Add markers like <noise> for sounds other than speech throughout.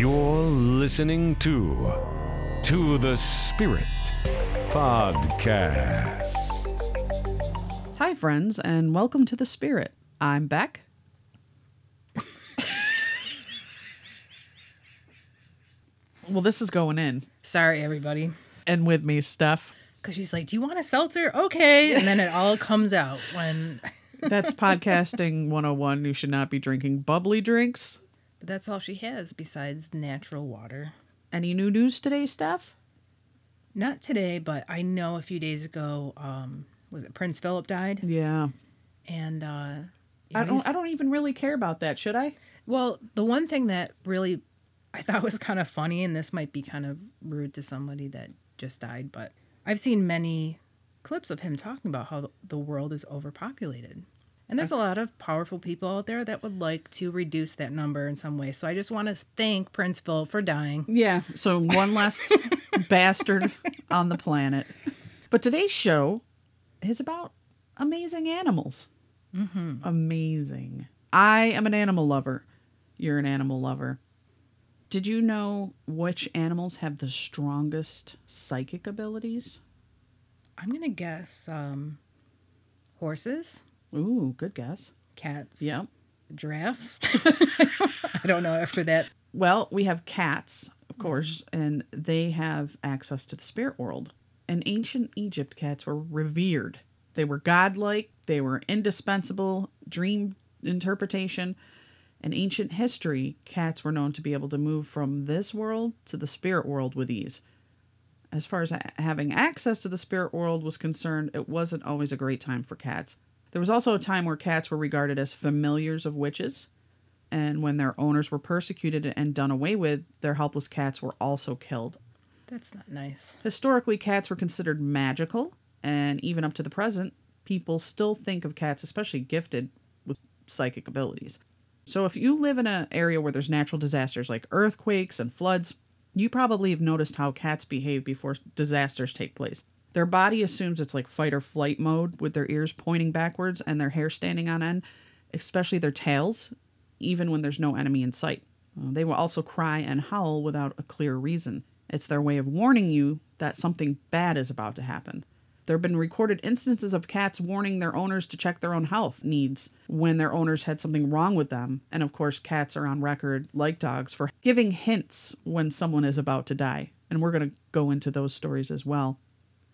You're listening to To the Spirit Podcast. Hi, friends, and welcome to the Spirit. I'm Beck. well, this is going in, Sorry, everybody. and with me, Steph. Because she's like, Do you want a seltzer? Okay. And then it all comes out when. That's podcasting 101. You should not be drinking bubbly drinks. But that's all she has besides natural water. Any new news today, Steph? Not today, but I know a few days ago, um, was it Prince Philip died? Yeah, And, uh, I don't. I don't even really care about that. Should I? well, the one thing that really I thought was kind of funny, and this might be kind of rude to somebody that just died, but I've seen many clips of him talking about how the world is overpopulated. And there's a lot of powerful people out there that would like to reduce that number in some way. So I just want to thank Prince Phil for dying. Yeah. So one less <laughs> bastard on the planet. But today's show is about amazing animals. Mm-hmm. Amazing. I am an animal lover. You're an animal lover. Did you know which animals have the strongest psychic abilities? I'm going to guess um, horses, Ooh, good guess. cats, Yep. giraffes. <laughs> I don't know after that. Well, we have cats, of mm-hmm. course, and they have access to the spirit world. In ancient Egypt, cats were revered. They were godlike, they were indispensable, dream interpretation. In ancient history, cats were known to be able to move from this world to the spirit world with ease. As far as having access to the spirit world was concerned, it wasn't always a great time for cats. There was also a time where cats were regarded as familiars of witches and when their owners were persecuted and done away with, their helpless cats were also killed. That's not nice. Historically, cats were considered magical, and even up to the present, people still think of cats, especially gifted with psychic abilities. So, if you live in an area where there's natural disasters like earthquakes and floods, you probably have noticed how cats behave before disasters take place. Their body assumes it's like fight or flight mode with their ears pointing backwards and their hair standing on end, especially their tails, even when there's no enemy in sight. Uh, They will also cry and howl without a clear reason. It's their way of warning you that something bad is about to happen. There have been recorded instances of cats warning their owners to check their own health needs when their owners had something wrong with them. And of course, cats are on record, like dogs, for giving hints when someone is about to die. And we're going to go into those stories as well.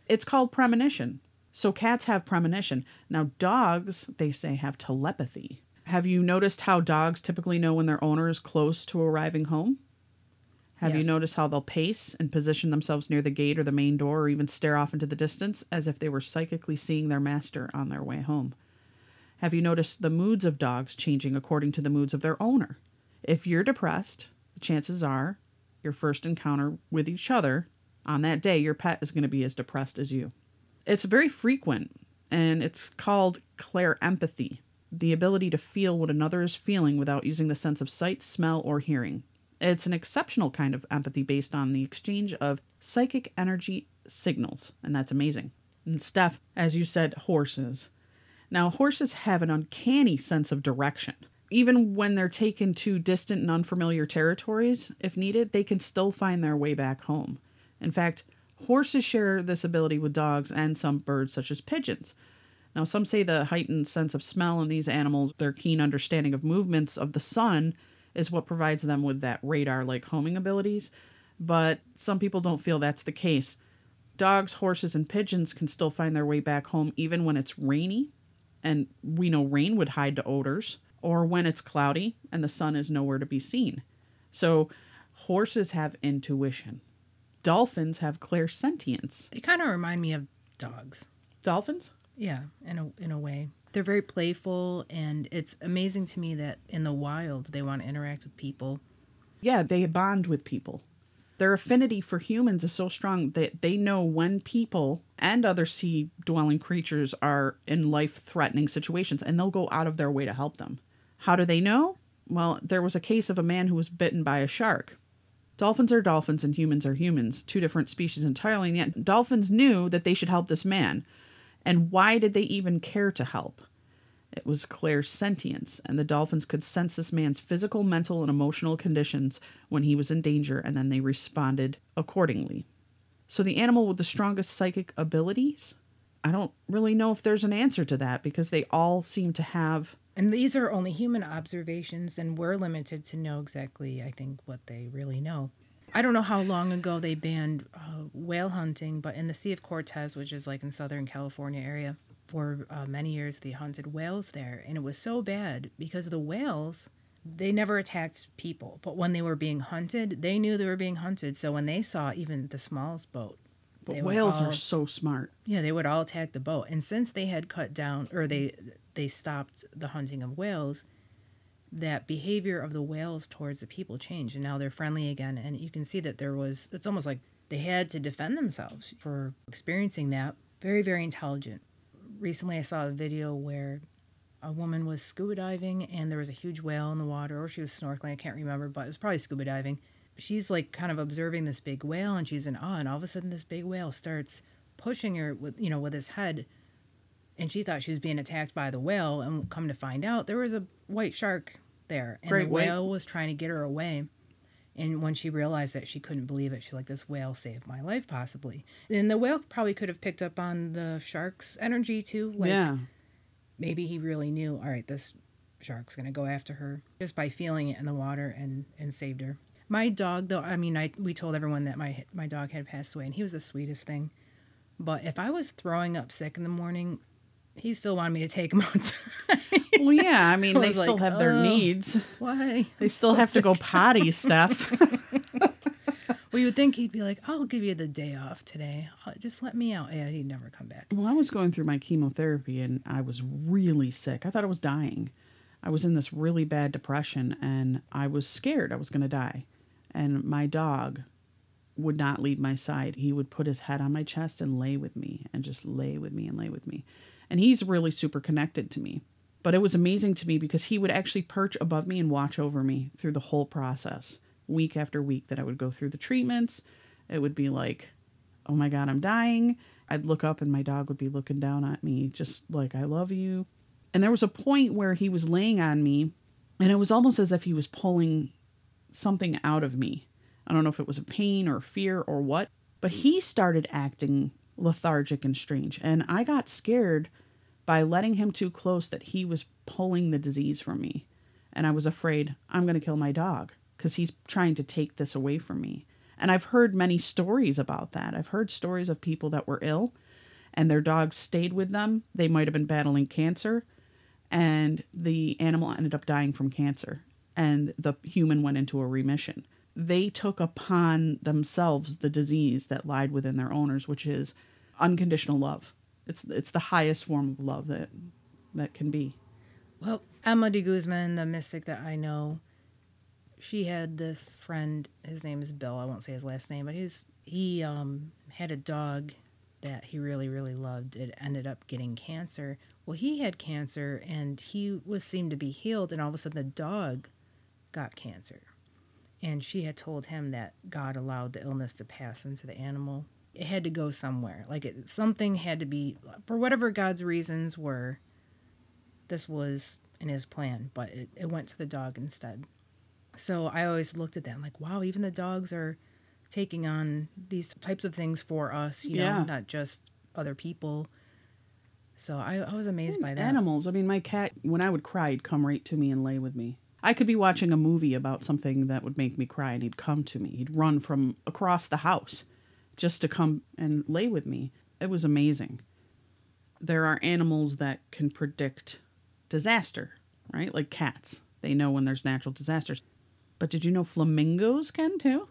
It's called premonition. So cats have premonition. Now, dogs, they say, have telepathy. Have you noticed how dogs typically know when their owner is close to arriving home? Have you noticed how they'll pace and position themselves near the gate or the main door or even stare off into the distance as if they were psychically seeing their master on their way home? Have you noticed the moods of dogs changing according to the moods of their owner? If you're depressed, the chances are your first encounter with each other on that day, your pet is going to be as depressed as you. It's very frequent and it's called clair empathy the ability to feel what another is feeling without using the sense of sight, smell, or hearing. It's an exceptional kind of empathy based on the exchange of psychic energy signals, and that's amazing. And Steph, as you said, horses. Now, horses have an uncanny sense of direction. Even when they're taken to distant and unfamiliar territories, if needed, they can still find their way back home. In fact, horses share this ability with dogs and some birds, such as pigeons. Now, some say the heightened sense of smell in these animals, their keen understanding of movements of the sun, is what provides them with that radar like homing abilities. But some people don't feel that's the case. Dogs, horses, and pigeons can still find their way back home even when it's rainy, and we know rain would hide to odors, or when it's cloudy and the sun is nowhere to be seen. So, horses have intuition. Dolphins have clairsentience. They kind of remind me of dogs. Dolphins? Yeah, in a in a way. They're very playful and it's amazing to me that in the wild they want to interact with people. Yeah, they bond with people. Their affinity for humans is so strong that they know when people and other sea dwelling creatures are in life threatening situations and they'll go out of their way to help them. How do they know? Well, there was a case of a man who was bitten by a shark. Dolphins are dolphins and humans are humans, two different species entirely, and yet dolphins knew that they should help this man. And why did they even care to help? It was clairsentience, and the dolphins could sense this man's physical, mental, and emotional conditions when he was in danger, and then they responded accordingly. So, the animal with the strongest psychic abilities? I don't really know if there's an answer to that because they all seem to have. And these are only human observations, and we're limited to know exactly, I think, what they really know. I don't know how long ago they banned uh, whale hunting, but in the Sea of Cortez, which is like in Southern California area, for uh, many years they hunted whales there, and it was so bad because the whales they never attacked people, but when they were being hunted, they knew they were being hunted. So when they saw even the smallest boat, But whales all- are so smart. yeah, they would all attack the boat. And since they had cut down or they they stopped the hunting of whales, that behavior of the whales towards the people changed and now they're friendly again and you can see that there was it's almost like they had to defend themselves for experiencing that. Very very intelligent. Recently I saw a video where a woman was scuba diving and there was a huge whale in the water or she was snorkeling, I can't remember, but it was probably scuba diving. She's like kind of observing this big whale and she's in awe and all of a sudden this big whale starts pushing her with you know with his head. And she thought she was being attacked by the whale and come to find out there was a white shark there. And Great the white. whale was trying to get her away. And when she realized that she couldn't believe it she's like this whale saved my life possibly. And the whale probably could have picked up on the shark's energy too. Like yeah. maybe he really knew all right this shark's going to go after her just by feeling it in the water and and saved her my dog though i mean i we told everyone that my my dog had passed away and he was the sweetest thing but if i was throwing up sick in the morning he still wanted me to take him <laughs> outside Well, yeah. I mean, <laughs> I they still like, have their "Oh." needs. why They still have to go <laughs> potty, Steph. well you would think he'd be like i'll give you the day off today Uh, just let me out yeah he'd never come back Well, I was going through my chemotherapy and I was really sick. I thought I was dying. I was in this really bad depression and I was scared I was going to die. And my dog would not leave my side. He would put his head on my chest and lay with me and just lay with me and lay with me. And he's really super connected to me. But it was amazing to me because he would actually perch above me and watch over me through the whole process, week after week that I would go through the treatments. It would be like, oh my God, I'm dying. I'd look up and my dog would be looking down at me, just like, I love you. And there was a point where he was laying on me, and it was almost as if he was pulling something out of me. I don't know if it was a pain or fear or what, but he started acting lethargic and strange. And I got scared by letting him too close that he was pulling the disease from me. And I was afraid I'm going to kill my dog because he's trying to take this away from me. And I've heard many stories about that. I've heard stories of people that were ill and their dogs stayed with them. They might have been battling cancer and the animal ended up dying from cancer and the human went into a remission. They took upon themselves the disease that lied within their owners, which is unconditional love. It's it's the highest form of love that that can be. Well, Emma de Guzman, the mystic that I know, she had this friend. His name is Bill. I won't say his last name, but he's he um, had a dog that he really really loved. It ended up getting cancer. Well, he had cancer, and he was seemed to be healed, and all of a sudden the dog got cancer. And she had told him that God allowed the illness to pass into the animal. It had to go somewhere. Like it, something had to be for whatever God's reasons were this was in his plan, but it, it went to the dog instead. So I always looked at that I'm like, wow, even the dogs are taking on these types of things for us, you Yeah. know, not just other people. So I, I was amazed by that. Animals. I mean, my cat, when I would cry, he'd come right to me and lay with me. I could be watching a movie about something that would make me cry, and he'd come to me. He'd run from across the house just to come and lay with me. It was amazing. There are animals that can predict disaster, right? Like cats. They know when there's natural disasters. But did you know flamingos can too?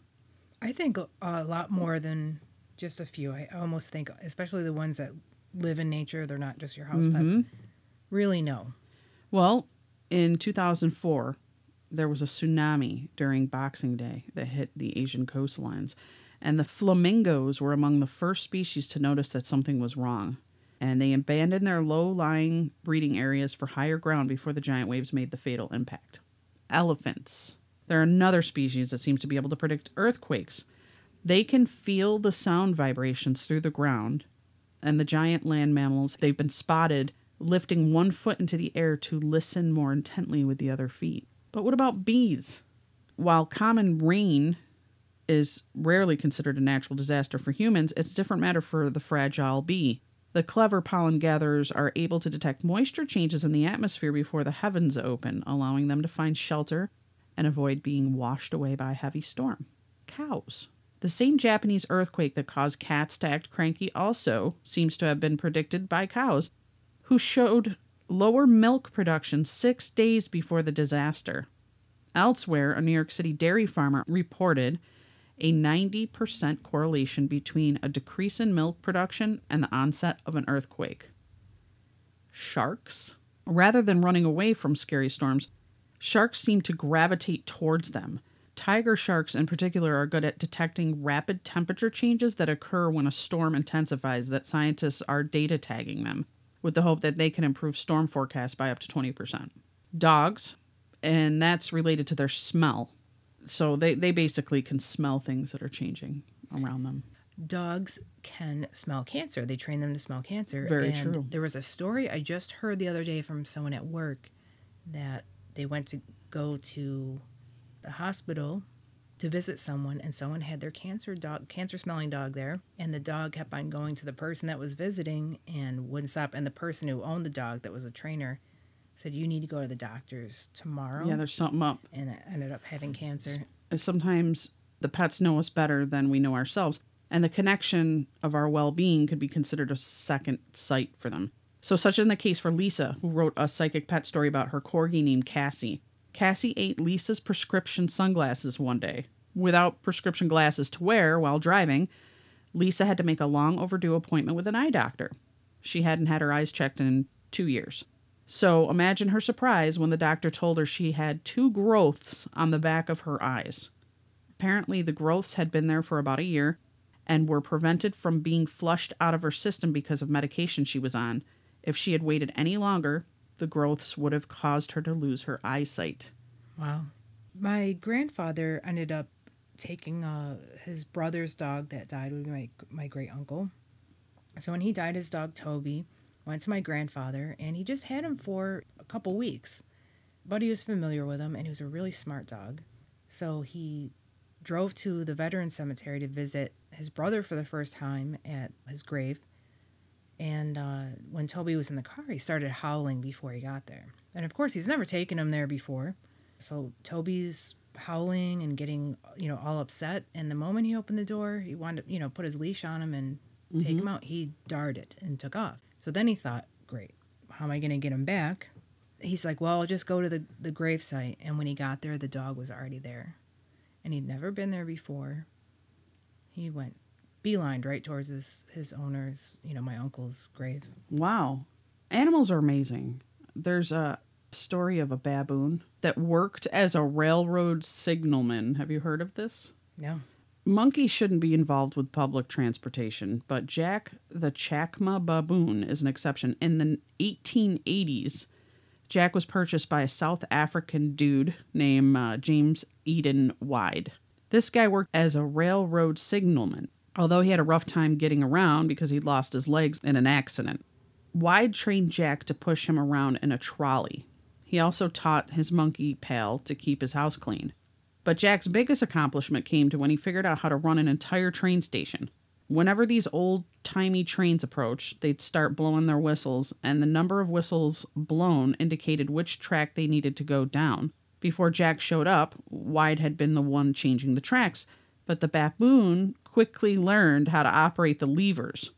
I think a, lot more than just a few. I almost think, especially the ones that live in nature, they're not just your house Mm-hmm. pets, really know. Well, in 2004, there was a tsunami during Boxing Day that hit the Asian coastlines, and the flamingos were among the first species to notice that something was wrong. And they abandoned their low lying breeding areas for higher ground before the giant waves made the fatal impact. Elephants. They're another species that seems to be able to predict earthquakes. They can feel the sound vibrations through the ground and the giant land mammals they've been spotted lifting one foot into the air to listen more intently with the other feet. But what about bees? While common rain is rarely considered a natural disaster for humans, it's a different matter for the fragile bee. The clever pollen gatherers are able to detect moisture changes in the atmosphere before the heavens open, allowing them to find shelter and avoid being washed away by a heavy storm. Cows. The same Japanese earthquake that caused cats to act cranky also seems to have been predicted by cows, who showed lower milk production six days before the disaster. Elsewhere, a New York City dairy farmer reported a 90% correlation between a decrease in milk production and the onset of an earthquake. Sharks. Rather than running away from scary storms, sharks seem to gravitate towards them. Tiger sharks, in particular, are good at detecting rapid temperature changes that occur when a storm intensifies, that scientists are data tagging them with the hope that they can improve storm forecasts by up to 20%. Dogs, and that's related to their smell. So they, they basically can smell things that are changing around them. Dogs can smell cancer. They train them to smell cancer. Very and true. There was a story I just heard the other day from someone at work that they went to go to the hospital to visit someone and someone had their cancer dog cancer smelling dog there and the dog kept on going to the person that was visiting and wouldn't stop and the person who owned the dog that was a trainer said you need to go to the doctors tomorrow Yeah, there's something up. and it ended up having cancer uh, Sometimes the pets know us better than we know ourselves, and the connection of our well being could be considered a second sight for them. So, such in the case for Lisa, who wrote a psychic pet story about her corgi named Cassie. Cassie ate Lisa's prescription sunglasses one day. Without prescription glasses to wear while driving, Lisa had to make a long overdue appointment with an eye doctor. She hadn't had her eyes checked in two years. So imagine her surprise when the doctor told her she had two growths on the back of her eyes. Apparently, the growths had been there for about a year and were prevented from being flushed out of her system because of medication she was on. If she had waited any longer, the growths would have caused her to lose her eyesight. Wow. My grandfather ended up taking uh, his brother's dog that died with my my great uncle. So when he died, his dog Toby went to my grandfather, and he just had him for a couple weeks. But he was familiar with him, and he was a really smart dog. So he drove to the veteran cemetery to visit his brother for the first time at his grave. And uh, when Toby was in the car, he started howling before he got there. And of course, he's never taken him there before. So Toby's howling and getting, you know, all upset. And the moment he opened the door, he wanted to, you know, put his leash on him and take him out. He darted and took off. So then he thought, great, how am I going to get him back? He's like, well, I'll just go to the, the grave site. And when he got there, the dog was already there. And he'd never been there before. He went beelined right towards his, his owner's, you know, my uncle's grave. Wow. Animals are amazing. There's a story of a baboon that worked as a railroad signalman. Have you heard of this? No. Monkeys shouldn't be involved with public transportation, but Jack the Chacma baboon is an exception. In the 1880s, Jack was purchased by a South African dude named uh, James Eden Wide. This guy worked as a railroad signalman, although he had a rough time getting around because he'd lost his legs in an accident. Wide trained Jack to push him around in a trolley. He also taught his monkey pal to keep his house clean. But Jack's biggest accomplishment came to when he figured out how to run an entire train station. Whenever these old timey trains approached, they'd start blowing their whistles, and the number of whistles blown indicated which track they needed to go down. Before Jack showed up, Wide had been the one changing the tracks, but the baboon quickly learned how to operate the levers.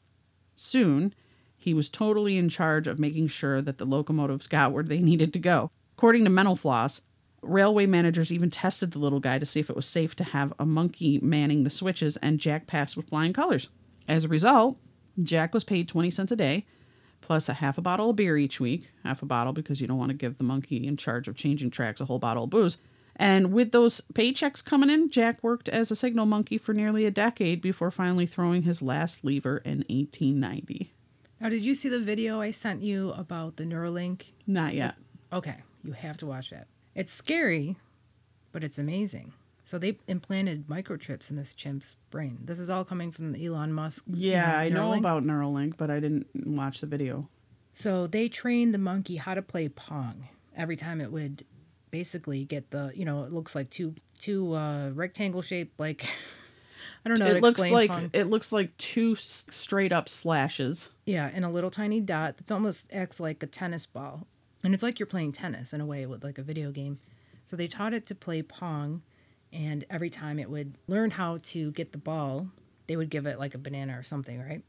Soon, he was totally in charge of making sure that the locomotives got where they <laughs> needed to go. According to Mental Floss, railway managers even tested the little guy to see if it was safe to have a monkey manning the switches, and Jack passed with flying colors. As a result, Jack was paid 20 cents a day, plus a half a bottle of beer each week, half a bottle because you don't want to give the monkey in charge of changing tracks a whole bottle of booze. And with those paychecks coming in, Jack worked as a signal monkey for nearly a decade before finally throwing his last lever in 1890. Now, did you see the video I sent you about the Neuralink? Not yet. Okay, you have to watch that. It's scary, but it's amazing. So they implanted microchips in this chimp's brain. This is all coming from Elon Musk. Yeah, I know about Neuralink, but I didn't watch the video. So they trained the monkey how to play pong. Every time it would basically get the, you know, it looks like two two uh, rectangle shaped like <laughs> I don't know. it looks like pong. it looks like two s- straight up slashes. Yeah, and a little tiny dot that's almost acts like a tennis ball. And it's like you're playing tennis in a way with like a video game. So they taught it to play Pong, and every time it would learn how to get the ball, they would give it like a banana or something, right?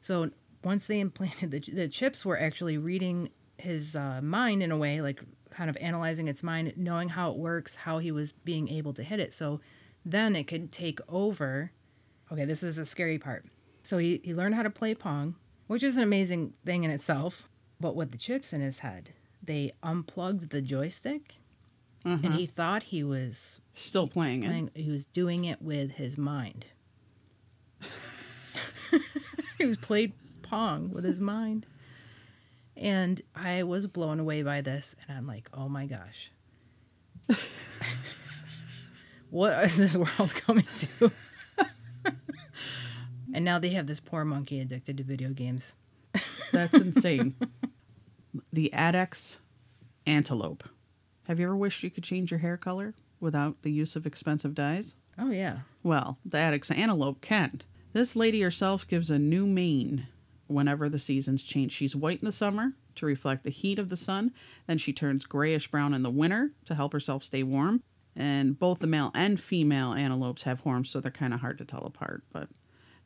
So once they <laughs> implanted the, the chips were actually reading his uh, mind in a way, like kind of analyzing its mind, knowing how it works, how he was being able to hit it. So then it could take over. Okay, this is a scary part. So he, he learned how to play Pong, which is an amazing thing in itself. But with the chips in his head, they unplugged the joystick and mm-hmm. he thought he was Still playing it. playing, he was doing it with his mind. <laughs> <laughs> he was played Pong with his mind. And I was blown away by this, and I'm like, oh my gosh. <laughs> what is this world coming to? <laughs> and now they have this poor monkey addicted to video games. That's insane. <laughs> the addax antelope. Have you ever wished you could change your hair color without the use of expensive dyes? Oh, yeah. Well, the addax antelope can't. This lady herself gives a new mane whenever the seasons change. She's white in the summer to reflect the heat of the sun, then she turns grayish brown in the winter to help herself stay warm. And both the male and female antelopes have horns, so they're kind of hard to tell apart. But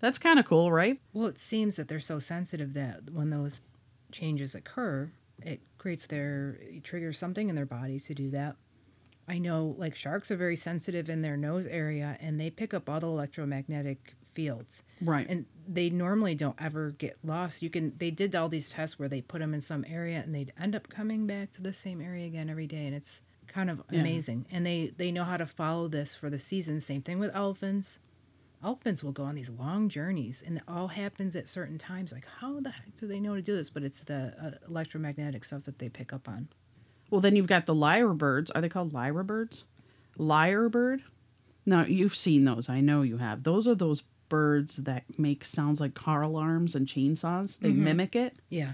that's kind of cool, right? Well, it seems that they're so sensitive that when those changes occur, it creates their it triggers something in their body to do that. I know like sharks are very sensitive in their nose area and they pick up all the electromagnetic fields. Right. And they normally don't ever get lost. You can they did all these tests where they put them in some area and they'd end up coming back to the same area again every day and it's kind of Yeah. amazing. And they they know how to follow this for the season. Same thing with elephants. Elephants will go on these long journeys, and it all happens at certain times. Like, how the heck do they know to do this? But it's the uh, electromagnetic stuff that they pick up on. Well, then you've got the lyre birds. Are they called lyre birds? Lyre bird? No, you've seen those. I know you have. Those are those birds that make sounds like car alarms and chainsaws. They mm-hmm. mimic it. Yeah.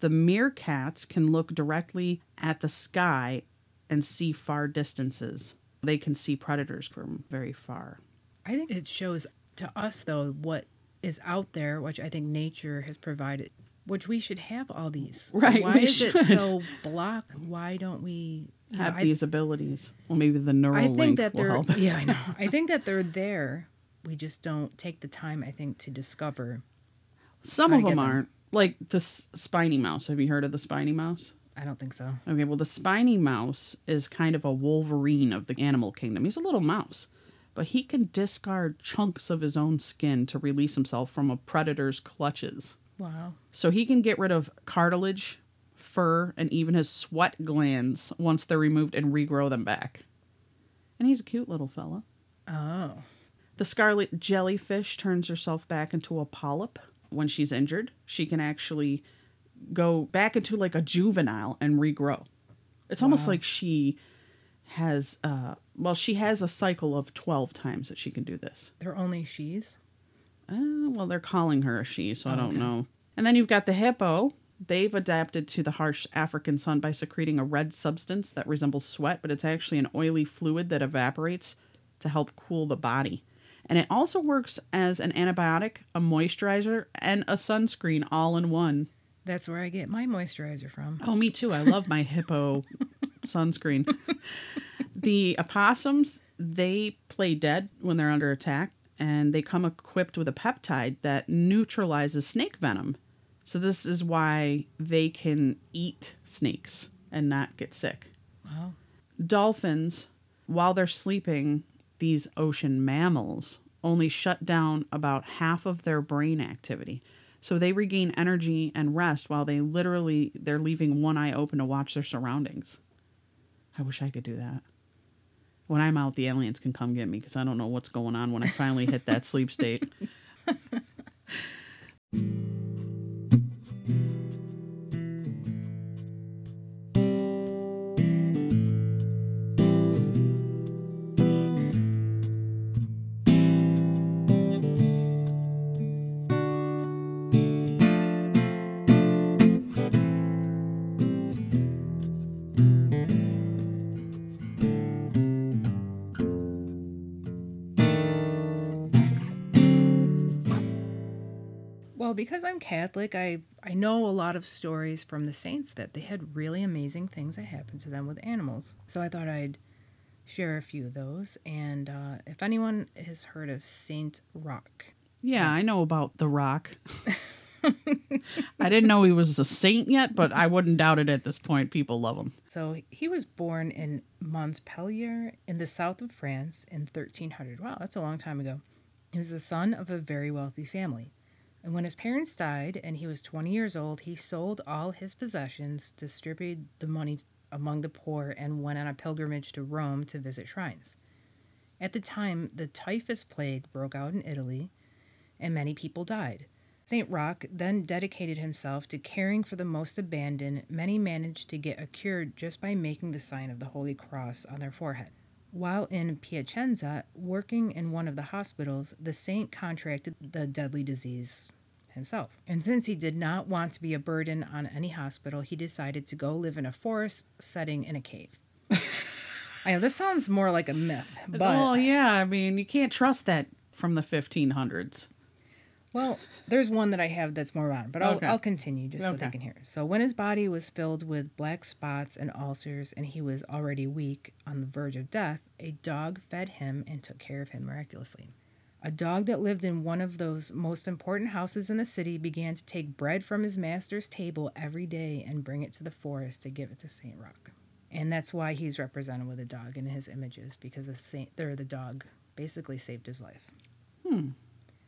The meerkats can look directly at the sky and see far distances. They can see predators from very far. I think it shows to us, though, what is out there, which I think nature has provided, which we should have all these. <laughs> Right, Why is it so blocked? Why don't we you know, Have I- these abilities. Well, maybe the neural I think link that will they're help. <laughs> yeah, I know. <laughs> I think that they're there. We just don't take the time, I think, to discover. Some of them them. aren't. Like the s- spiny mouse. Have you heard of the spiny mouse? I don't think so. Okay, well, the spiny mouse is kind of a Wolverine of the animal kingdom. He's a little mouse, but he can discard chunks of his own skin to release himself from a predator's clutches. Wow. So he can get rid of cartilage, fur, and even his sweat glands once they're removed and regrow them back. And he's a cute little fella. Oh. The scarlet jellyfish turns herself back into a polyp when she's injured. She can actually go back into like a juvenile and regrow. It's almost like she has uh well she has a cycle of 12 times that she can do this. They're only she's. Uh, well they're calling her a she, so I Oh, don't okay. know. And then you've got the hippo. They've adapted to the harsh African sun by secreting a red substance that resembles sweat, but it's actually an oily fluid that evaporates to help cool the body. And it also works as an antibiotic, a moisturizer, and a sunscreen all in one. That's where I get my moisturizer from. Oh, me too. I love my hippo <laughs> sunscreen. the opossums, they play dead when they're under attack, and they come equipped with a peptide that neutralizes snake venom. So, this is why they can eat snakes and not get sick. Wow. Dolphins, while they're sleeping, these ocean mammals only shut down about half of their brain activity. So they regain energy and rest while they literally they're leaving one eye open to watch their surroundings. I wish I could do that. When I'm out, the aliens can come get me because I don't know what's going on when I finally hit that <laughs> sleep state. Because I'm Catholic, I I know a lot of stories from the saints that they had really amazing things that happened to them with animals. So I thought I'd share a few of those. And uh, if anyone has heard of Saint Roch, Yeah, I know about The Rock. <laughs> I didn't know he was a saint yet, but I wouldn't doubt it at this point. People love him. so he was born in Montpellier in the south of France in 1300. Wow, that's a long time ago. He was the son of a very wealthy family. And when his parents died and he was 20 years old, he sold all his possessions, distributed the money among the poor, and went on a pilgrimage to Rome to visit shrines. At the time, the typhus plague broke out in Italy, and many people died. St. Roch then dedicated himself to caring for the most abandoned. Many managed to get a cure just by making the sign of the Holy Cross on their forehead. While in Piacenza, working in one of the hospitals, the saint contracted the deadly disease himself. And since he did not want to be a burden on any hospital, he decided to go live in a forest setting in a cave. <laughs> I know this sounds more like a myth, but well, yeah, I mean, you can't trust that from the 1500s. Well, there's one that I have that's more modern, but I'll, Okay. I'll continue just so they can hear. So, when his body was filled with black spots and ulcers, and he was already weak on the verge of death, a dog fed him and took care of him miraculously. A dog that lived in one of those most important houses in the city began to take bread from his master's table every day and bring it to the forest to give it to Saint Roch. And that's why he's represented with a dog in his images, because the saint, or the dog basically saved his life. Hmm.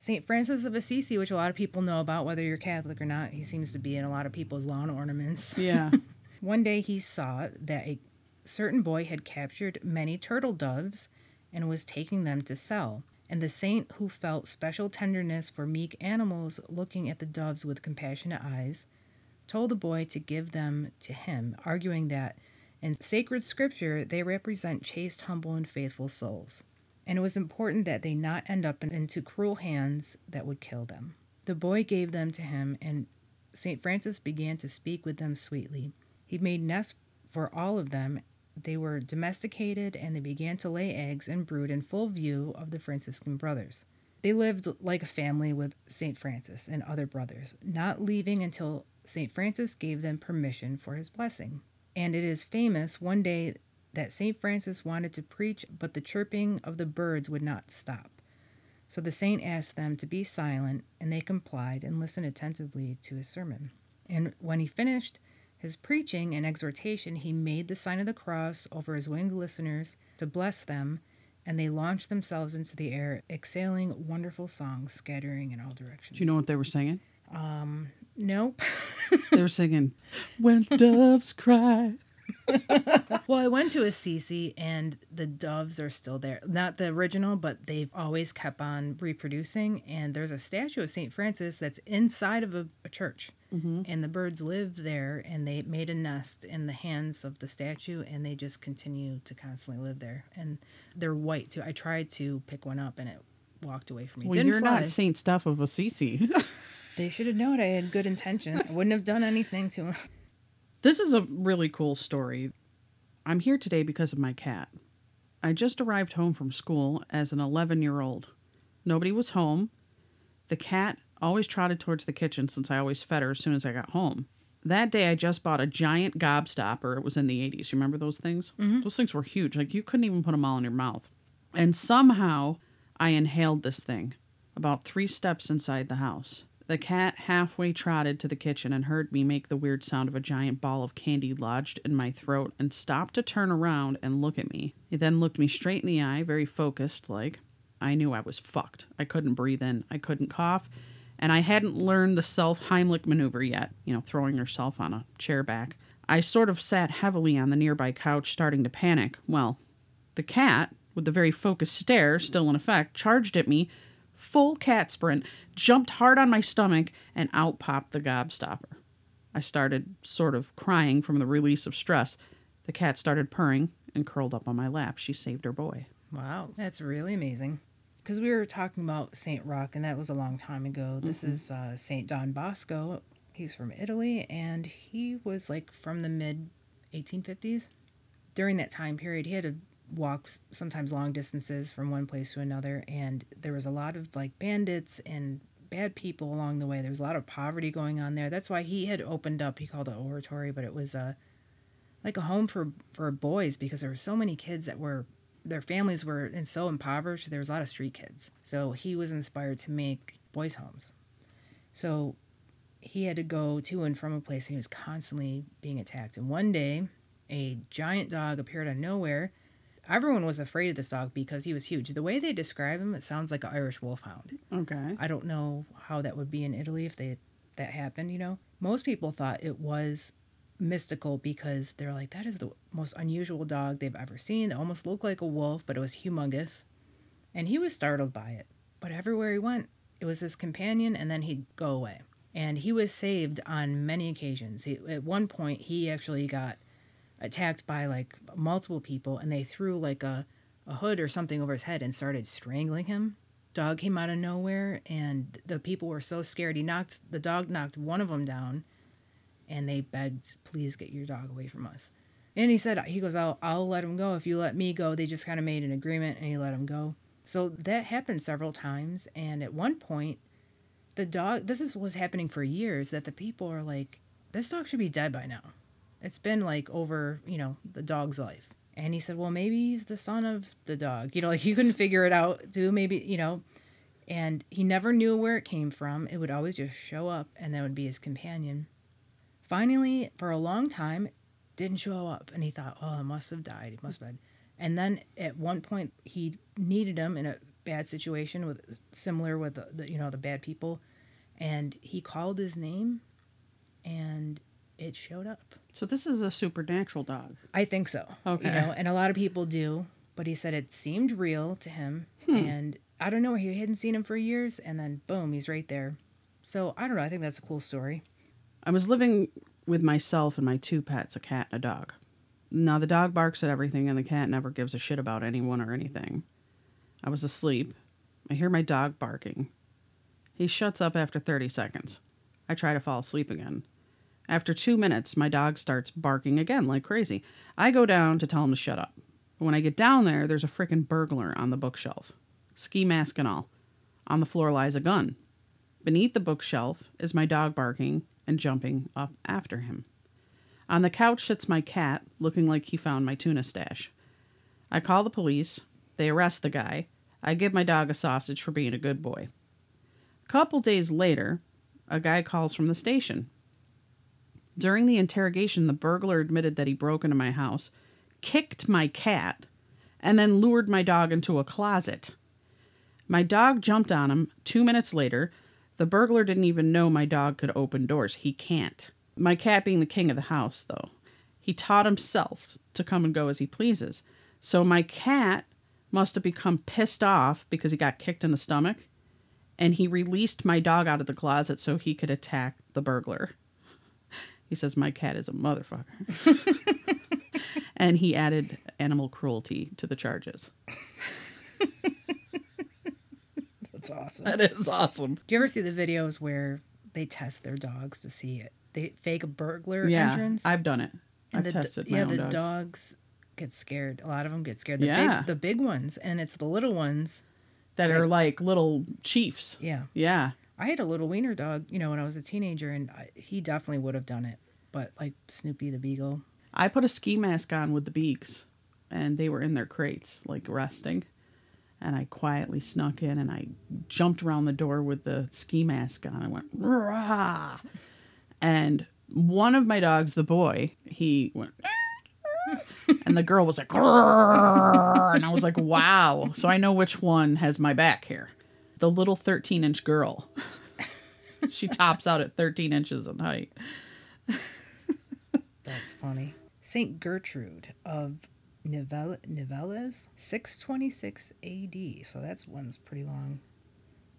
St. Francis of Assisi, which a lot of people know about, whether you're Catholic or not, he seems to be in a lot of people's lawn ornaments. <laughs> Yeah. One day he saw that a certain boy had captured many turtle doves and was taking them to sell. And the saint, who felt special tenderness for meek animals looking at the doves with compassionate eyes, told the boy to give them to him, arguing that in sacred scripture they represent chaste, humble, and faithful souls and it was important that they not end up into cruel hands that would kill them. The boy gave them to him, and St. Francis began to speak with them sweetly. He made nests for all of them. They were domesticated and they began to lay eggs and brood in full view of the Franciscan brothers. They lived like a family with St. Francis and other brothers, not leaving until St. Francis gave them permission for his blessing. And it is famous one day that St. Francis wanted to preach, but the chirping of the birds would not stop. So the saint asked them to be silent, and they complied and listened attentively to his sermon. And when he finished his preaching and exhortation, he made the sign of the cross over his winged listeners to bless them, and they launched themselves into the air, exhaling wonderful songs, scattering in all directions. Do you know what they were singing? Um, Nope. <laughs> They were singing, <laughs> When Doves Cry. <laughs> Well, I went to Assisi and the doves are still there. Not the original, but they've always kept on reproducing. And there's a statue of St. Francis that's inside of a, a church. Mm-hmm. And the birds live there and they made a nest in the hands of the statue and they just continue to constantly live there. And they're white too. I tried to pick one up and it walked away from me. Well, Didn't you're fly. not Saint Steph of Assisi. <laughs> They should have known I had good intention. I wouldn't have done anything to him. This is a really cool story. I'm here today because of my cat. I just arrived home from school as an 11 year old. Nobody was home. The cat always trotted towards the kitchen since I always fed her as soon as I got home. That day, I just bought a giant gobstopper. It was in the 80s. You remember those things? Mm-hmm. Those things were huge. Like, you couldn't even put them all in your mouth. And somehow, I inhaled this thing about three steps inside the house. The cat halfway trotted to the kitchen and heard me make the weird sound of a giant ball of candy lodged in my throat and stopped to turn around and look at me. He then looked me straight in the eye, very focused, like I knew I was fucked. I couldn't breathe in, I couldn't cough, and I hadn't learned the self Heimlich maneuver yet, you know, throwing yourself on a chair back. I sort of sat heavily on the nearby couch, starting to panic. Well, the cat, with the very focused stare still in effect, charged at me, full cat sprint, jumped hard on my stomach, and out popped the gobstopper. I started sort of crying from the release of stress. The cat started purring and curled up on my lap. She saved her boy. Wow, that's really amazing. Because we were talking about Saint Roch, and that was a long time ago. This is uh, Saint Don Bosco. He's from Italy, and he was like from the mid 1850s. During that time period, he had to walk s- sometimes long distances from one place to another, and there was a lot of like bandits and bad people along the way. There was a lot of poverty going on there. That's why he had opened up. He called it oratory, but it was a like a home for for boys because there were so many kids that were their families were and so impoverished. There was a lot of street kids. So he was inspired to make boys' homes. So he had to go to and from a place and he was constantly being attacked. And one day, a giant dog appeared out of nowhere. Everyone was afraid of this dog because he was huge. The way they describe him, it sounds like an Irish wolfhound. Okay. I don't know how that would be in Italy if they that happened, you know. Most people thought it was mystical because they're like that is the most unusual dog they've ever seen. It almost looked like a wolf, but it was humongous. And he was startled by it. But everywhere he went, it was his companion and then he'd go away. And he was saved on many occasions. He, at one point he actually got attacked by like multiple people and they threw like a, a hood or something over his head and started strangling him. Dog came out of nowhere and the people were so scared. He knocked the dog knocked one of them down and they begged please get your dog away from us. And he said he goes i'll, I'll let him go. If you let me go they just kind of made an agreement and he let him go. So that happened several times and at one point the dog this is was happening for years that the people are like this dog should be dead by now it's been like over you know the dog's life. And he said well maybe he's the son of the dog. You know like he couldn't figure it out too maybe you know. And he never knew where it came from. It would always just show up and that would be his companion. Finally for a long time didn't show up and he thought oh it must have died. It must have died and then at one point he needed him in a bad situation with similar with the, the you know the bad people. And he called his name and it showed up So this is a supernatural dog. I think so. Okay. You know, and a lot of people do, but he said it seemed real to him. Hmm. And I don't know, where he hadn't seen him for years, and then boom, he's right there. So I don't know. I think that's a cool story. I was living with myself and my two pets, a cat and a dog. Now the dog barks at everything and the cat never gives a shit about anyone or anything. I was asleep. I hear my dog barking. He shuts up after 30 seconds. I try to fall asleep again. After two minutes, my dog starts barking again like crazy. I go down to tell him to shut up. When I get down there, there's a frickin' burglar on the bookshelf. Ski mask and all. On the floor lies a gun. Beneath the bookshelf is my dog barking and jumping up after him. On the couch sits my cat, looking like he found my tuna stash. I call the police. They arrest the guy. I give my dog a sausage for being a good boy. A couple days later, a guy calls from the station. During the interrogation, the burglar admitted that he broke into my house, kicked my cat, and then lured my dog into a closet. My dog jumped on him. Two minutes later, the burglar didn't even know my dog could open doors. He can't. My cat being the king of the house, though, he taught himself to come and go as he pleases. So my cat must have become pissed off because he got kicked in the stomach, and he released my dog out of the closet so he could attack the burglar. He says my cat is a motherfucker. <laughs> and he added animal cruelty to the charges. That's awesome. That is awesome. Do you ever see the videos where they test their dogs to see it? They fake a burglar Yeah, entrance. I've done it. and I've the, tested my yeah, own the dogs. dogs get scared. A lot of them get scared. The Yeah. big, the big ones, and it's the little ones. that are like little chiefs. Yeah, Yeah. I had a little wiener dog, you know, when I was a teenager, and I, he definitely would have done it. But like Snoopy the Beagle, I put a ski mask on with the beaks, and they were in their crates, like resting. And I quietly snuck in and I jumped around the door with the ski mask on. I went, rah! And one of my dogs, the boy, he went, and the girl was like, and I was like, wow. So I know which one has my back here. The little 13 inch girl. <laughs> she tops out at 13 inches in height. that's funny. Saint Gertrude of Nivelle, Nivelles, six twenty six A.D. So that's one's pretty long,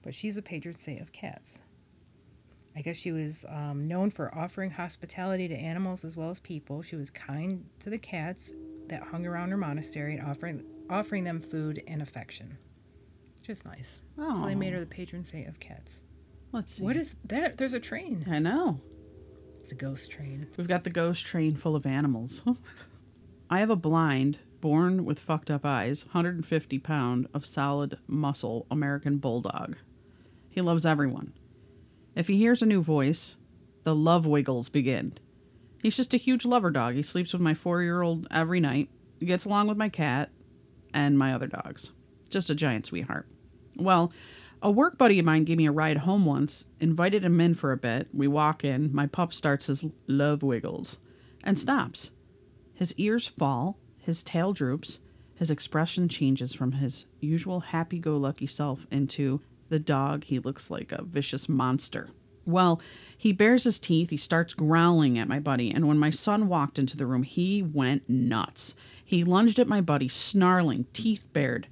but she's a patron saint of cats. I guess she was um, known for offering hospitality to animals as well as people. She was kind to the cats that hung around her monastery and offering offering them food and affection. Just nice. So they made oh. her the patron saint of cats. Let's see. What is that? There's a train. I know. It's a ghost train. We've got the ghost train full of animals. <laughs> I have a blind, born with fucked up eyes, 150 pound of solid muscle American bulldog. He loves everyone. If he hears a new voice, the love wiggles begin. He's just a huge lover dog. He sleeps with my four year old every night. He gets along with my cat and my other dogs. Just a giant sweetheart. Well, a work buddy of mine gave me a ride home once, invited him in for a bit. We walk in, my pup starts his love wiggles and stops. His ears fall, his tail droops, his expression changes from his usual happy go lucky self into the dog he looks like a vicious monster. Well, he bares his teeth, he starts growling at my buddy, and when my son walked into the room, he went nuts. He lunged at my buddy, snarling, teeth bared.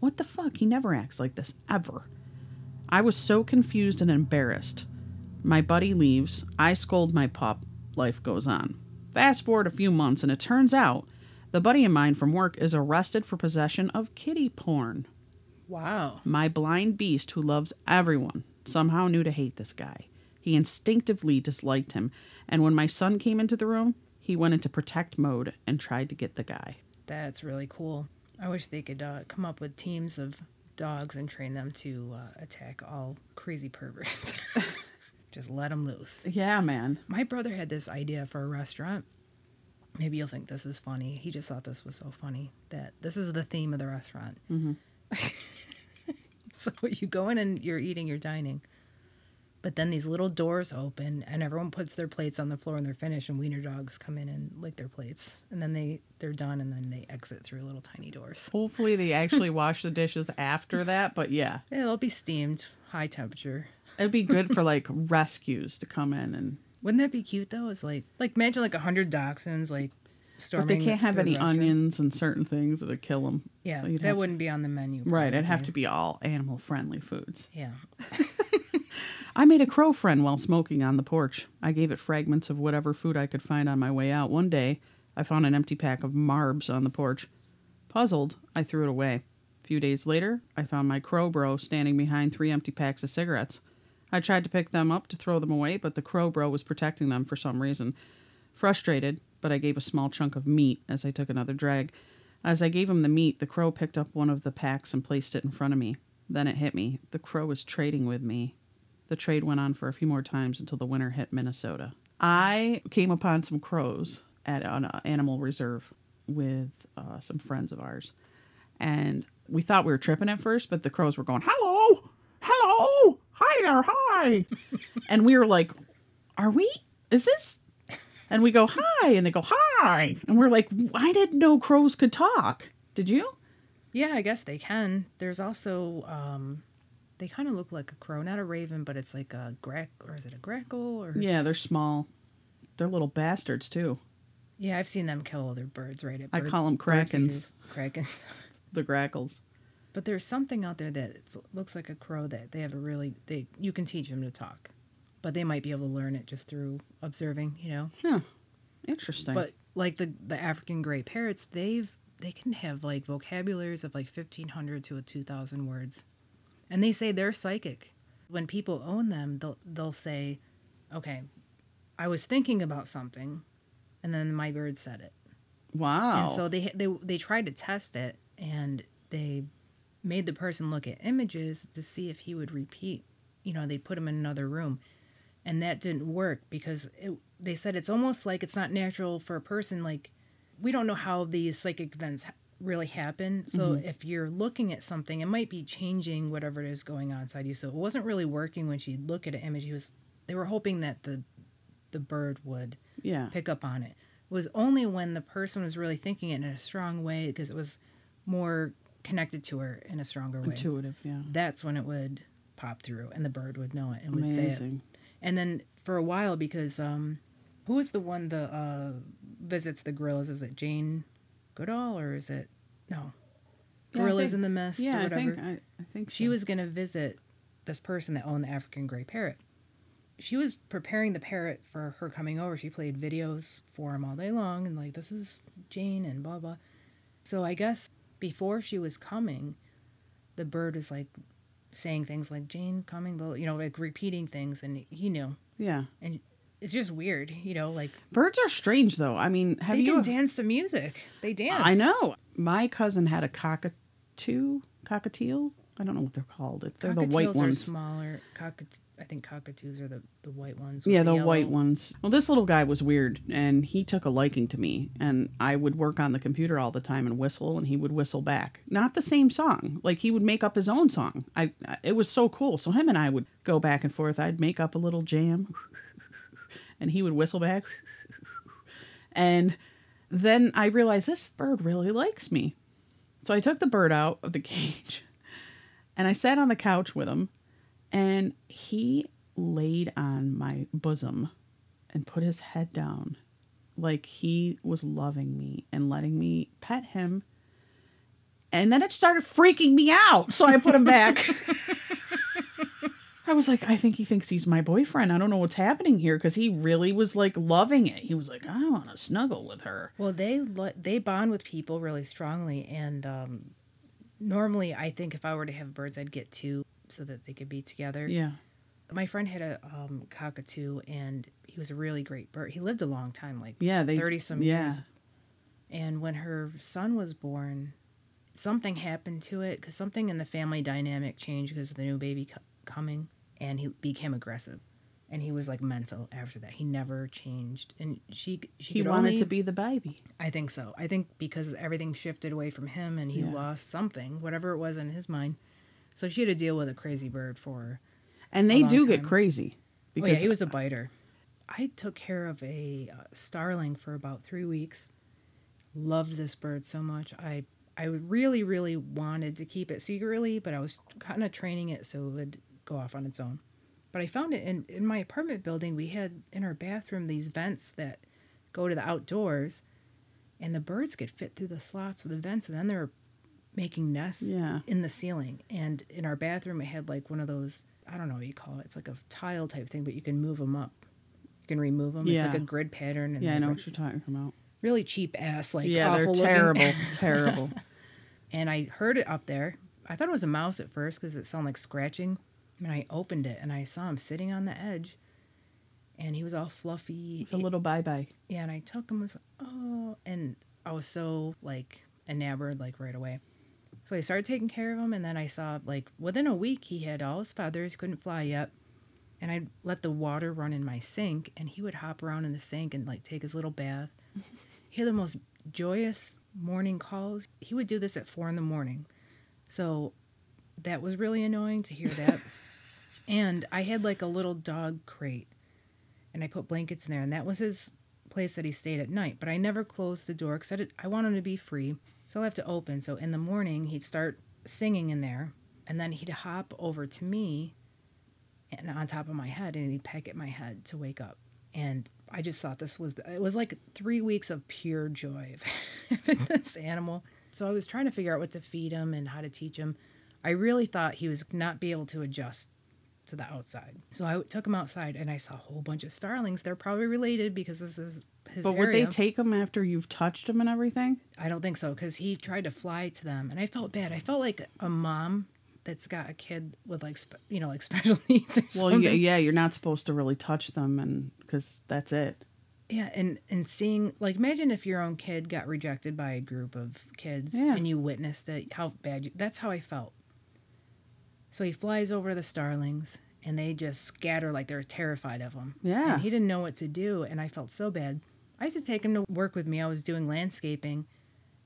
What the fuck? He never acts like this, ever. I was so confused and embarrassed. My buddy leaves, I scold my pup, life goes on. Fast forward a few months, and it turns out the buddy of mine from work is arrested for possession of kiddie porn. Wow. My blind beast, who loves everyone, somehow knew to hate this guy. He instinctively disliked him, and when my son came into the room, he went into protect mode and tried to get the guy. That's really cool. I wish they could uh, come up with teams of dogs and train them to uh, attack all crazy perverts. <laughs> Just let them loose. Yeah, man. My brother had this idea for a restaurant. Maybe you'll think this is funny. He just thought this was so funny that this is the theme of the restaurant. Mm-hmm. <laughs> so <laughs> you go in and you're eating, you're dining. But then these little doors open and everyone puts their plates on the floor and they're finished and wiener dogs come in and lick their plates. And then they, they're done and then they exit through little tiny doors. Hopefully, they actually <laughs> wash the dishes after that, but yeah, Yeah, they'll be steamed, high temperature. it'd be good for like <laughs> rescues to come in and. Wouldn't that be cute though? It's like like imagine like a hundred dachshunds like storming. But they can't have any restaurant. onions and certain things that'd kill them. Yeah, So that wouldn't be on the menu. Right, it'd have to be all animal friendly foods. Yeah. <laughs> I made a crow friend while smoking on the porch. I gave it fragments of whatever food I could find on my way out. One day, I found an empty pack of marbs on the porch. Puzzled, I threw it away. A few days later, I found my crow bro standing behind three empty packs of cigarettes. I tried to pick them up to throw them away, but the crow bro was protecting them for some reason. Frustrated, but I gave a small chunk of meat as I took another drag. As I gave him the meat, the crow picked up one of the packs and placed it in front of me. Then it hit me. The crow was trading with me. The trade went on for a few more times until the winter hit Minnesota. I came upon some crows at an uh, animal reserve with uh, some friends of ours. And we thought we were tripping at first, but the crows were going, hello, hello, hi there, hi. <laughs> and we were like, are we, is this? And we go, hi. And they go, hi. And we're like, I didn't know crows could talk. Did you? Yeah, I guess they can. There's also um they kind of look like a crow, not a raven, but it's like a grack or is it a grackle or Yeah, they're small. They're little bastards, too. Yeah, I've seen them kill other birds, right? At I call them bird krakens. Krakens. <laughs> The grackles. But there's something out there that looks like a crow that they have a really they you can teach them to talk, but they might be able to learn it just through observing, you know. Huh. Interesting. But like the the African gray parrots, they've they can have like vocabularies of like fifteen hundred to a two thousand words, and they say they're psychic. When people own them, they'll they'll say, "Okay, I was thinking about something, and then my bird said it." wow. And so they they they tried to test it, and they made the person look at images to see if he would repeat. You know, they put him in another room, and that didn't work because it, they said it's almost like it's not natural for a person. Like we don't know how these psychic events really happen. So if you're looking at something, it might be changing whatever it is going on inside you. So it wasn't really working when she'd look at an image. He was they were hoping that the the bird would yeah. pick up on it was only when the person was really thinking it in a strong way because it was more connected to her in a stronger way. Intuitive, yeah. That's when it would pop through and the bird would know it and would say it. Amazing. And then for a while, because um, who is the one that uh, visits the gorillas? Is it Jane Goodall or is it no? Yeah, Gorillas think- in the Mist Yeah, or I whatever. think I, I think She so. was going to visit this person that owned the African gray parrot. She was preparing the parrot for her coming over. She played videos for him all day long and like this is Jane and blah blah. So I guess before she was coming, the bird was like saying things like Jane coming, blah, you know, like repeating things and he knew. Yeah. And it's just weird, you know, like Birds are strange though. I mean, have they you can dance to music. They dance. I know. My cousin had a cockatoo, cockatiel. I don't know what they're called. If they're the white are ones. smaller. Cockatoo, I think cockatoos are the, the white ones. Yeah, the yellow- white ones. Well, this little guy was weird, and he took a liking to me. And I would work on the computer all the time and whistle, and he would whistle back. Not the same song. Like he would make up his own song. I. It was so cool. So him and I would go back and forth. I'd make up a little jam, and he would whistle back. And then I realized this bird really likes me. So I took the bird out of the <laughs> cage, and I sat on the couch with him, and he laid on my bosom and put his head down like he was loving me and letting me pet him. And then it started freaking me out. So I put him back. <laughs> I was like, I think he thinks he's my boyfriend. I don't know what's happening here because he really was like loving it. He was like, I want to snuggle with her. Well, they lo- they bond with people really strongly, and um, normally I think if I were to have birds, I'd get two so that they could be together. Yeah. My friend had a um, cockatoo, and he was a really great bird. He lived a long time, like Yeah. They, thirty some yeah. years. And when her son was born, something happened to it because something in the family dynamic changed because of the new baby co- coming, and he became aggressive, and he was like mental after that. He never changed, and she she He wanted only, to be the baby. I think so. I think because everything shifted away from him, and he Yeah. lost something, whatever it was in his mind. So she had to deal with a crazy bird for And they do get time. crazy. oh, yeah, he was a biter. I took care of a uh, starling for about three weeks. Loved this bird so much. I I really really wanted to keep it secretly, but I was kind of training it so it would go off on its own. But I found it in in my apartment building. We had in our bathroom these vents that go to the outdoors, and the birds could fit through the slots of the vents, and then they're making nests Yeah. in the ceiling. And in our bathroom, it had like one of those I don't know what you call it. It's like a tile type thing, but you can move them up. You can remove them. It's like a grid pattern. And Yeah, I know what you're talking about. Really cheap ass, like yeah, they're looking. terrible. <laughs> terrible. And I heard it up there. I thought it was a mouse at first because it sounded like scratching. And I opened it and I saw him sitting on the edge. And he was all fluffy. It's a little bye bye. Yeah, and I took him. Was like, oh, and I was so like enamored like right away. So I started taking care of him, and then I saw like within a week he had all his feathers, couldn't fly yet, and I'd let the water run in my sink, and he would hop around in the sink and like take his little bath. <laughs> he had the most joyous morning calls. He would do this at four in the morning, so that was really annoying to hear that. <laughs> and I had like a little dog crate and I put blankets in there, and that was his place that he stayed at night. But I never closed the door because I, did- I want him to be free, so I have to open. So in the morning, he'd start singing in there, and then he'd hop over to me, and on top of my head, and he'd peck at my head to wake up. And I just thought this was it was like three weeks of pure joy of <laughs> <laughs> this animal. So I was trying to figure out what to feed him and how to teach him. I really thought he was not be able to adjust to the outside. So I took him outside and I saw a whole bunch of starlings. They're probably related because this is his But would they take them after you've touched them and everything? I don't think so because he tried to fly to them, and I felt bad. I felt like a mom that's got a kid with like spe- you know like <laughs> special needs or Well, something. yeah, yeah, you're not supposed to really touch them, and because that's it. Yeah, and and seeing like imagine if your own kid got rejected by a group of kids Yeah. and you witnessed it, how bad you, that's how I felt. So he flies over the starlings and they just scatter like they're terrified of him. Yeah. And he didn't know what to do and I felt so bad. I used to take him to work with me. I was doing landscaping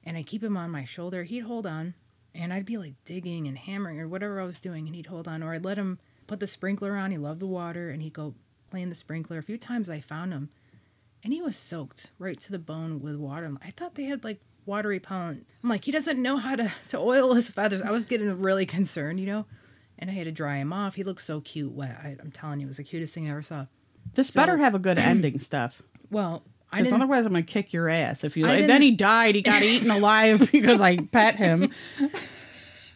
and I'd keep him on my shoulder. He'd hold on and I'd be like digging and hammering or whatever I was doing and he'd hold on or I'd let him put the sprinkler on. He loved the water and he'd go play in the sprinkler. A few times I found him and he was soaked right to the bone with water. I thought they had like water repellent. I'm like, he doesn't know how to, to oil his feathers. I was getting really concerned, you know? And I had to dry him off. He looked so cute wet. I, I'm telling you, it was the cutest thing I ever saw. This So- better have a good <clears throat> ending, stuff. Well, I didn't. otherwise, I'm gonna kick your ass. If you like, then he died. He got eaten alive <laughs> because I pet him. <laughs>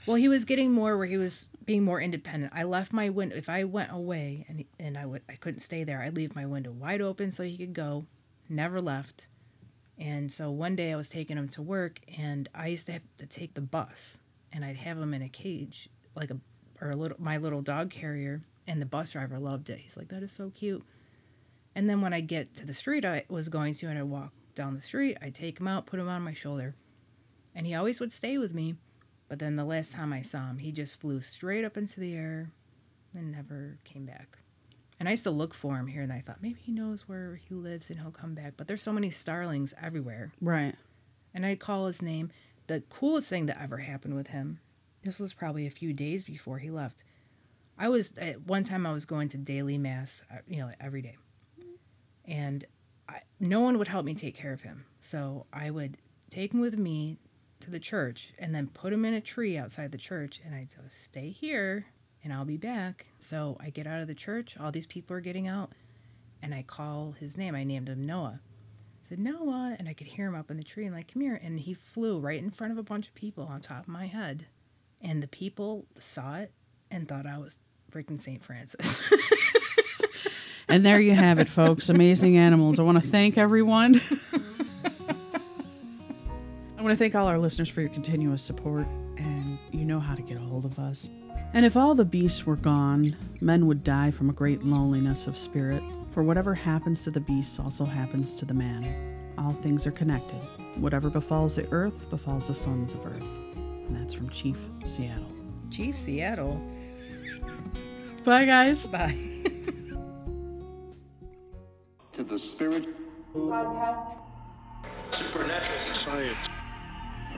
Well, he was getting more where he was being more independent. I left my window. If I went away and and I would I couldn't stay there, I'd leave my window wide open so he could go. Never left. And so one day I was taking him to work, and I used to have to take the bus, and I'd have him in a cage, like a or a little my little dog carrier, and the bus driver loved it. He's like, "That is so cute." And then when I get to the street I was going to, and I walk down the street, I take him out, put him on my shoulder, and he always would stay with me. But then the last time I saw him, he just flew straight up into the air and never came back. And I used to look for him here, and I thought maybe he knows where he lives and he'll come back. But there's so many starlings everywhere. Right. And I'd call his name. The coolest thing that ever happened with him, this was probably a few days before he left. I was, at one time, I was going to daily mass, uh, you know, every day. And I, no one would help me take care of him. So I would take him with me to the church and then put him in a tree outside the church. And I'd say, stay here and I'll be back. So I get out of the church, all these people are getting out, and I call his name. I named him Noah. I said, Noah, and I could hear him up in the tree and like, come here. And he flew right in front of a bunch of people on top of my head. And the people saw it and thought I was freaking St. Francis. <laughs> And there you have it, folks. Amazing animals. I want to thank everyone. <laughs> I want to thank all our listeners for your continuous support, and you know how to get a hold of us. And if all the beasts were gone, men would die from a great loneliness of spirit. For whatever happens to the beasts also happens to the man. All things are connected. Whatever befalls the earth befalls the sons of earth. And that's from Chief Seattle. Chief Seattle. Bye, guys. Bye. to the spirit podcast. Supernatural science.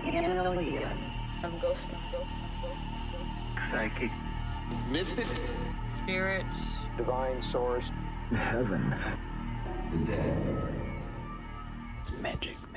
Aliens. I'm ghost, I'm ghost, I'm ghost, Psychic. mystic Spirits. Divine source. Heaven. the dead. It's magic, magic.